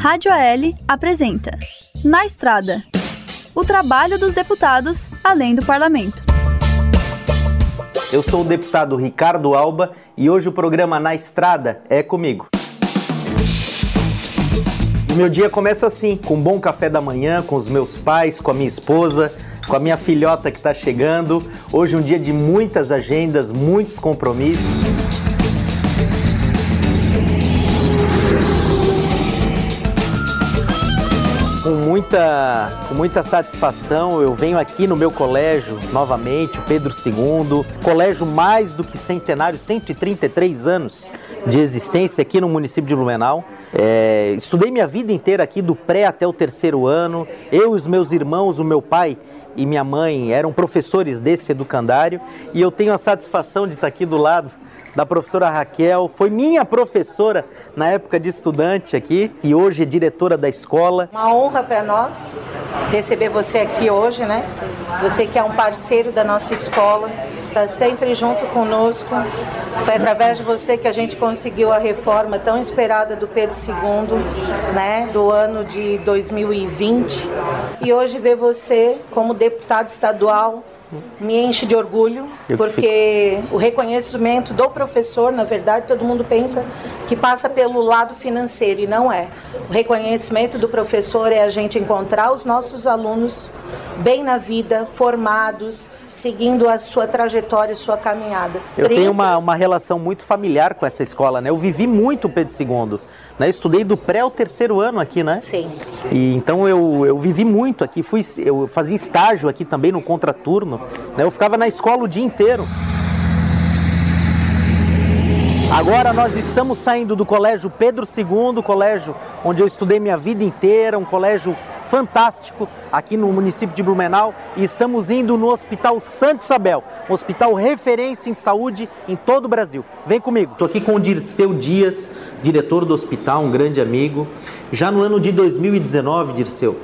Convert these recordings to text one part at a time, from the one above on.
Rádio AL apresenta Na Estrada o trabalho dos deputados além do parlamento. Eu sou o deputado Ricardo Alba e hoje o programa Na Estrada é comigo. O meu dia começa assim, com um bom café da manhã, com os meus pais, com a minha esposa, com a minha filhota que está chegando. Hoje um dia de muitas agendas, muitos compromissos. Com muita, com muita satisfação eu venho aqui no meu colégio novamente, o Pedro II, colégio mais do que centenário, 133 anos de existência aqui no município de Blumenau. É, estudei minha vida inteira aqui, do pré até o terceiro ano. Eu e os meus irmãos, o meu pai e minha mãe eram professores desse educandário e eu tenho a satisfação de estar aqui do lado da professora Raquel, foi minha professora na época de estudante aqui e hoje é diretora da escola. Uma honra para nós receber você aqui hoje, né? Você que é um parceiro da nossa escola, está sempre junto conosco. Foi através de você que a gente conseguiu a reforma tão esperada do Pedro II, né, do ano de 2020. E hoje ver você como deputado estadual me enche de orgulho, porque o reconhecimento do professor, na verdade, todo mundo pensa que passa pelo lado financeiro e não é. O reconhecimento do professor é a gente encontrar os nossos alunos bem na vida, formados, seguindo a sua trajetória, sua caminhada. Eu 30... tenho uma, uma relação muito familiar com essa escola, né? Eu vivi muito o Pedro II. Né? Estudei do pré ao terceiro ano aqui, né? Sim. E então eu, eu vivi muito aqui, fui, eu fazia estágio aqui também no contraturno. Né? Eu ficava na escola o dia inteiro. Agora nós estamos saindo do colégio Pedro II, colégio onde eu estudei minha vida inteira, um colégio fantástico aqui no município de Blumenau e estamos indo no Hospital Santa Isabel, um hospital referência em saúde em todo o Brasil. Vem comigo. Estou aqui com o Dirceu Dias, diretor do hospital, um grande amigo. Já no ano de 2019, Dirceu,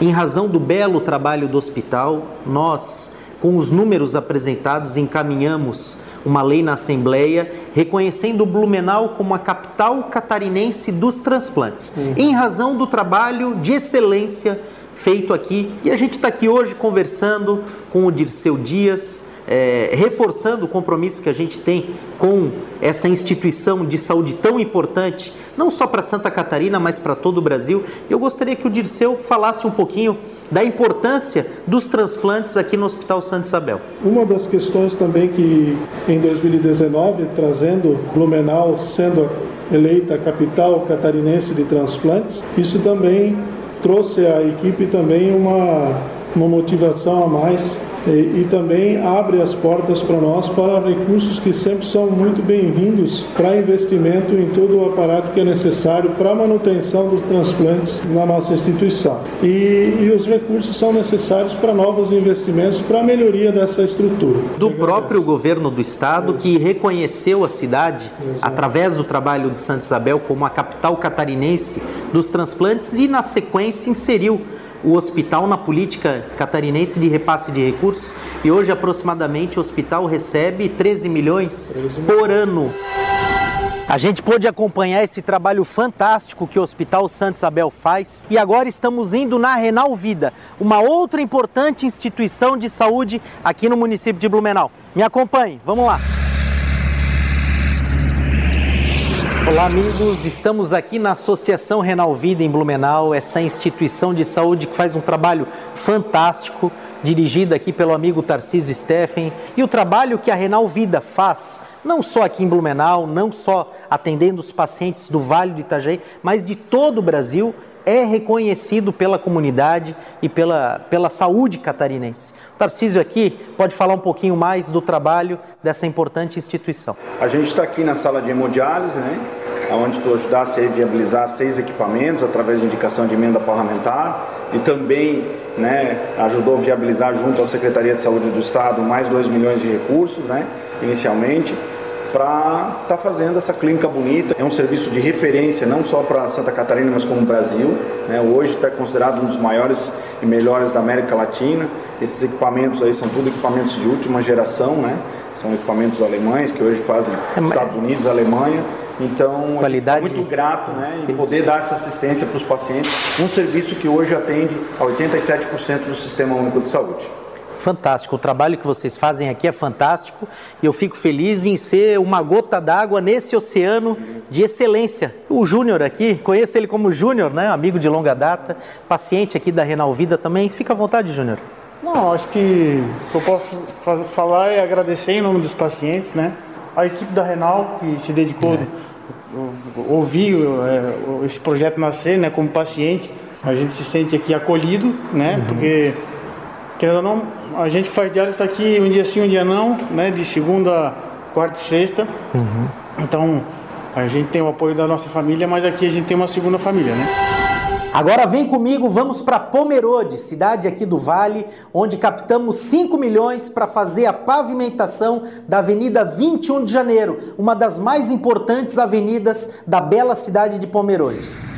em razão do belo trabalho do hospital, nós, com os números apresentados, encaminhamos uma lei na Assembleia reconhecendo Blumenau como a capital catarinense dos transplantes, uhum. em razão do trabalho de excelência feito aqui. E a gente está aqui hoje conversando com o Dirceu Dias, é, reforçando o compromisso que a gente tem com essa instituição de saúde tão importante, não só para Santa Catarina, mas para todo o Brasil. Eu gostaria que o Dirceu falasse um pouquinho da importância dos transplantes aqui no Hospital Santa Isabel. Uma das questões também que em 2019, trazendo Blumenau sendo eleita capital catarinense de transplantes, isso também trouxe à equipe também uma, uma motivação a mais e, e, também abre as portas para nós para recursos que sempre são muito bem-vindos para investimento em todo o aparato que é necessário para a manutenção dos transplantes na nossa instituição. E, e os recursos são necessários para novos investimentos para a melhoria dessa estrutura. Do próprio governo do estado que reconheceu a cidade Exato. através do trabalho de Santa Isabel como a capital catarinense dos transplantes e na sequência inseriu o hospital na política catarinense de repasse de recursos e hoje aproximadamente o hospital recebe 13 milhões por ano. A gente pôde acompanhar esse trabalho fantástico que o Hospital Santa Isabel faz e agora estamos indo na Renal Vida, uma outra importante instituição de saúde aqui no município de Blumenau. Me acompanhe, vamos lá. Olá, amigos. Estamos aqui na Associação Renal Vida em Blumenau, essa instituição de saúde que faz um trabalho fantástico, dirigida aqui pelo amigo Tarcísio Steffen. E o trabalho que a Renal Vida faz, não só aqui em Blumenau, não só atendendo os pacientes do Vale do Itajaí, mas de todo o Brasil, é reconhecido pela comunidade e pela, pela saúde catarinense. O Tarcísio aqui pode falar um pouquinho mais do trabalho dessa importante instituição. A gente está aqui na sala de hemodiálise, né? Onde tu ajudasse a viabilizar seis equipamentos através de indicação de emenda parlamentar e também né, ajudou a viabilizar junto à Secretaria de Saúde do Estado mais 2 milhões de recursos, né, inicialmente para estar tá fazendo essa clínica bonita. É um serviço de referência não só para Santa Catarina, mas como Brasil. Né? Hoje está considerado um dos maiores e melhores da América Latina. Esses equipamentos aí são tudo equipamentos de última geração, né? São equipamentos alemães que hoje fazem é, Estados Unidos, Alemanha Então, Qualidade... muito grato né, em poder dar essa assistência para os pacientes, um serviço que hoje atende a 87% do Sistema Único de Saúde fantástico. O trabalho que vocês fazem aqui é fantástico e eu fico feliz em ser uma gota d'água nesse oceano de excelência. O Júnior aqui, conheço ele como Júnior, né? amigo de longa data, paciente aqui da Renal Vida também. Fica à vontade, Júnior. Não, acho que o que eu posso fazer, falar é agradecer em nome dos pacientes, né? A equipe da Renal que se dedicou, é. ouvir é, esse projeto nascer, né? Como paciente, a gente se sente aqui acolhido, né? Uhum. Porque querendo ou não, a gente que faz diálise está aqui um dia sim, um dia não, né? De segunda, quarta e sexta. Uhum. Então, a gente tem o apoio da nossa família, mas aqui a gente tem uma segunda família, né? Agora vem comigo, vamos para Pomerode, cidade aqui do Vale, onde captamos 5 milhões para fazer a pavimentação da Avenida 21 de Janeiro, uma das mais importantes avenidas da bela cidade de Pomerode.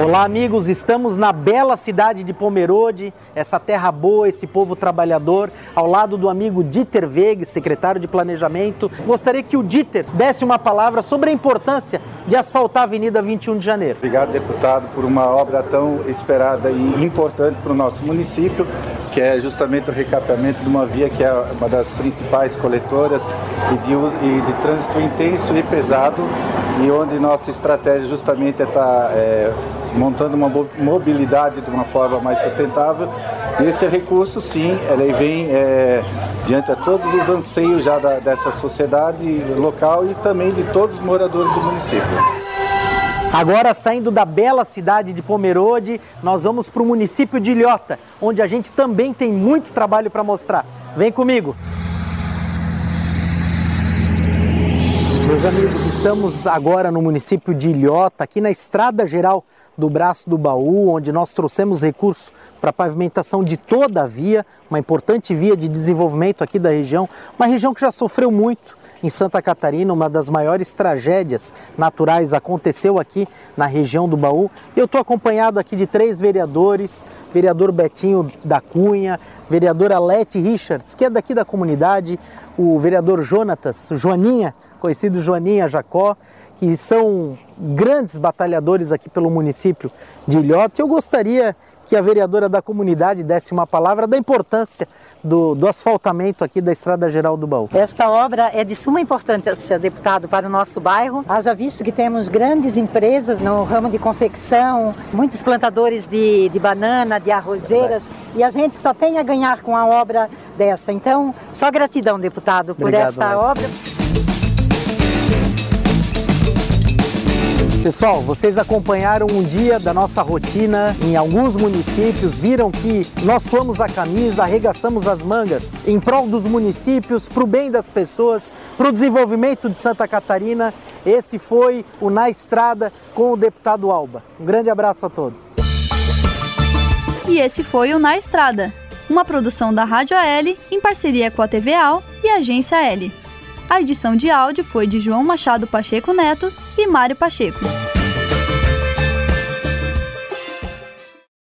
Olá, amigos. Estamos na bela cidade de Pomerode, essa terra boa, esse povo trabalhador, ao lado do amigo Dieter Weg, secretário de Planejamento. Gostaria que o Dieter desse uma palavra sobre a importância de asfaltar a Avenida 21 de Janeiro. Obrigado, deputado, por uma obra tão esperada e importante para o nosso município, que é justamente o recapeamento de uma via que é uma das principais coletoras e de, e de trânsito intenso e pesado, e onde nossa estratégia justamente é estar tá, é, montando uma mobilidade de uma forma mais sustentável. E esse recurso, sim, ele vem é, diante de todos os anseios já da, dessa sociedade local e também de todos os moradores do município. Agora, saindo da bela cidade de Pomerode, nós vamos para o município de Ilhota, onde a gente também tem muito trabalho para mostrar. Vem comigo! Meus amigos, estamos agora no município de Ilhota, aqui na Estrada Geral do Braço do Baú, onde nós trouxemos recursos para a pavimentação de toda a via, uma importante via de desenvolvimento aqui da região, uma região que já sofreu muito em Santa Catarina, uma das maiores tragédias naturais aconteceu aqui na região do Baú. Eu estou acompanhado aqui de três vereadores, vereador Betinho da Cunha, vereadora Lete Richards, que é daqui da comunidade, o vereador Jonatas, Joaninha, conhecido Joaninha Jacó, que são grandes batalhadores aqui pelo município de Ilhota. Eu gostaria que a vereadora da comunidade desse uma palavra da importância do, do, asfaltamento aqui da Estrada Geral do Baú. Esta obra é de suma importância, deputado, para o nosso bairro. Haja visto que temos grandes empresas no ramo de confecção, muitos plantadores de, de banana, de arrozeiras, e a gente só tem a ganhar com a obra dessa. Então, só gratidão, deputado, por Obrigado, essa obra. Pessoal, vocês acompanharam um dia da nossa rotina em alguns municípios, viram que nós suamos a camisa, arregaçamos as mangas em prol dos municípios, para o bem das pessoas, para o desenvolvimento de Santa Catarina. Esse foi o Na Estrada com o deputado Alba. Um grande abraço a todos. E esse foi o Na Estrada, uma produção da Rádio AL em parceria com a TV AL e a Agência L. A edição de áudio foi de João Machado Pacheco Neto e Mário Pacheco.